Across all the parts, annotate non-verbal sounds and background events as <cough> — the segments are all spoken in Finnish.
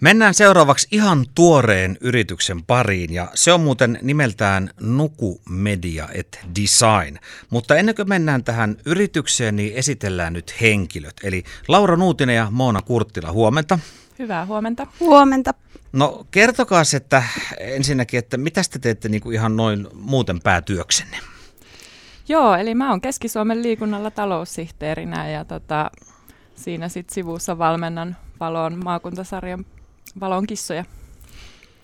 Mennään seuraavaksi ihan tuoreen yrityksen pariin ja se on muuten nimeltään Nuku Media et Design. Mutta ennen kuin mennään tähän yritykseen, niin esitellään nyt henkilöt. Eli Laura Nuutinen ja Moona Kurttila, huomenta. Hyvää huomenta. Huomenta. No kertokaa että ensinnäkin, että mitä te teette niin kuin ihan noin muuten päätyöksenne? Joo, eli mä oon Keski-Suomen liikunnalla taloussihteerinä ja tota, siinä sitten sivussa valmennan Valon maakuntasarjan Valon kissoja.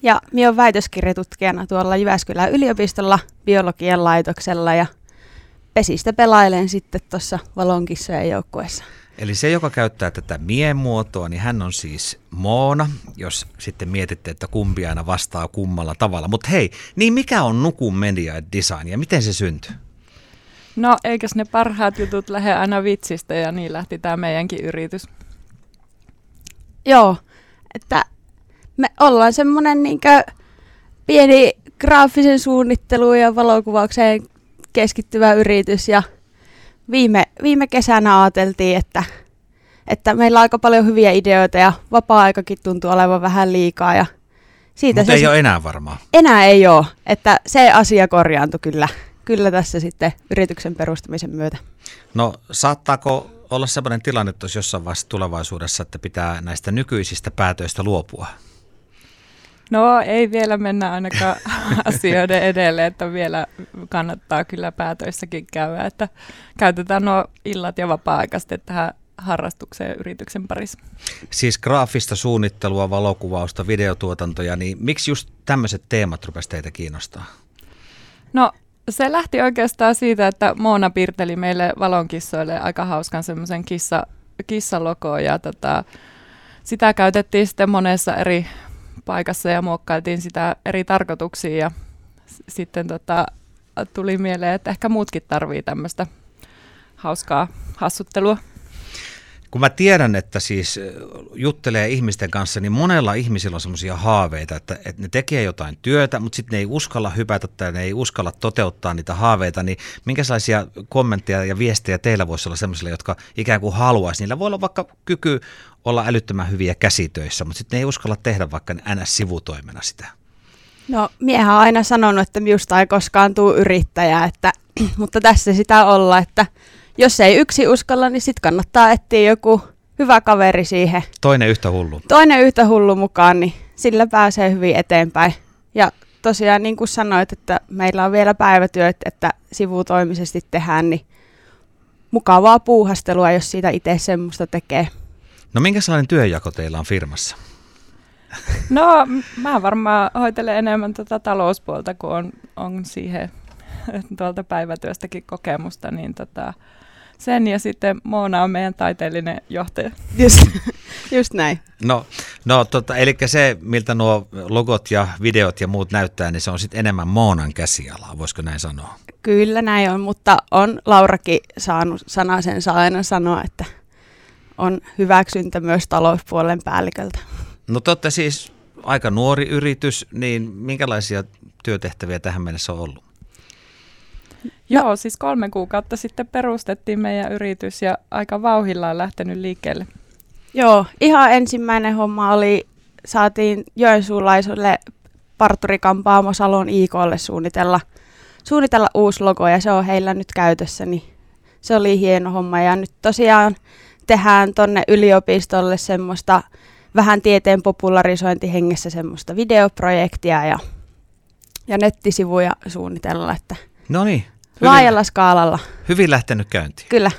Ja minä olen väitöskirjatutkijana tuolla Jyväskylän yliopistolla biologian laitoksella ja pesistä pelailen sitten tuossa Valon kissojen joukkueessa. Eli se, joka käyttää tätä miemuotoa, niin hän on siis Moona, jos sitten mietitte, että kumpi aina vastaa kummalla tavalla. Mutta hei, niin mikä on Nukun Media Design ja miten se syntyi? No eikös ne parhaat jutut lähde aina vitsistä ja niin lähti tämä meidänkin yritys. Joo, että me ollaan semmoinen niinkö pieni graafisen suunnitteluun ja valokuvaukseen keskittyvä yritys ja viime, viime kesänä ajateltiin, että, että meillä on aika paljon hyviä ideoita ja vapaa-aikakin tuntuu olevan vähän liikaa ja siitä Mutta se ei ole enää varmaan. Enää ei ole, että se asia korjaantui kyllä, kyllä tässä sitten yrityksen perustamisen myötä. No saattaako olla sellainen tilanne tuossa jossain vaiheessa tulevaisuudessa, että pitää näistä nykyisistä päätöistä luopua? No ei vielä mennä ainakaan <laughs> asioiden edelle, että vielä kannattaa kyllä päätöissäkin käydä, että käytetään nuo illat ja vapaa-aika tähän harrastukseen yrityksen parissa. Siis graafista suunnittelua, valokuvausta, videotuotantoja, niin miksi just tämmöiset teemat rupesivat teitä kiinnostaa? No se lähti oikeastaan siitä, että Moona piirteli meille valonkissoille aika hauskan semmoisen kissa, kissalokoon ja tota, sitä käytettiin sitten monessa eri paikassa ja muokkailtiin sitä eri tarkoituksiin ja sitten tota, tuli mieleen, että ehkä muutkin tarvii tämmöistä hauskaa hassuttelua. Kun mä tiedän, että siis juttelee ihmisten kanssa, niin monella ihmisillä on semmoisia haaveita, että, että ne tekee jotain työtä, mutta sitten ne ei uskalla hypätä tai ne ei uskalla toteuttaa niitä haaveita, niin minkälaisia kommentteja ja viestejä teillä voisi olla semmoisille, jotka ikään kuin haluaisi? Niillä voi olla vaikka kyky olla älyttömän hyviä käsitöissä, mutta sitten ne ei uskalla tehdä vaikka NS-sivutoimena sitä. No, miehän on aina sanonut, että minusta ei koskaan tule yrittäjä, että, <clears throat> mutta tässä sitä olla, että jos ei yksi uskalla, niin sitten kannattaa etsiä joku hyvä kaveri siihen. Toinen yhtä hullu. Toinen yhtä hullu mukaan, niin sillä pääsee hyvin eteenpäin. Ja tosiaan niin kuin sanoit, että meillä on vielä päivätyöt, että sivutoimisesti tehdään, niin mukavaa puuhastelua, jos siitä itse semmoista tekee. No minkälainen työjako teillä on firmassa? No mä varmaan hoitelen enemmän tuota talouspuolta, kun on, on siihen <laughs> tuolta päivätyöstäkin kokemusta, niin tota, sen ja sitten Moona on meidän taiteellinen johtaja. <laughs> Just, just näin. No, no tota, eli se, miltä nuo logot ja videot ja muut näyttää, niin se on sitten enemmän Moonan käsialaa, voisiko näin sanoa? Kyllä näin on, mutta on Laurakin saanut sanasen saa aina sanoa, että on hyväksyntä myös talouspuolen päälliköltä. No totta siis aika nuori yritys, niin minkälaisia työtehtäviä tähän mennessä on ollut? Joo, siis kolme kuukautta sitten perustettiin meidän yritys ja aika vauhilla on lähtenyt liikkeelle. Joo, ihan ensimmäinen homma oli, saatiin joensuulaiselle parturikampaamo Salon IKlle suunnitella, suunnitella uusi logo ja se on heillä nyt käytössä, niin se oli hieno homma. Ja nyt tosiaan tehdään tonne yliopistolle semmoista vähän tieteen popularisointihengessä semmoista videoprojektia ja, ja nettisivuja suunnitella, että no niin, Laajalla skaalalla. Hyvin lähtenyt käyntiin. Kyllä.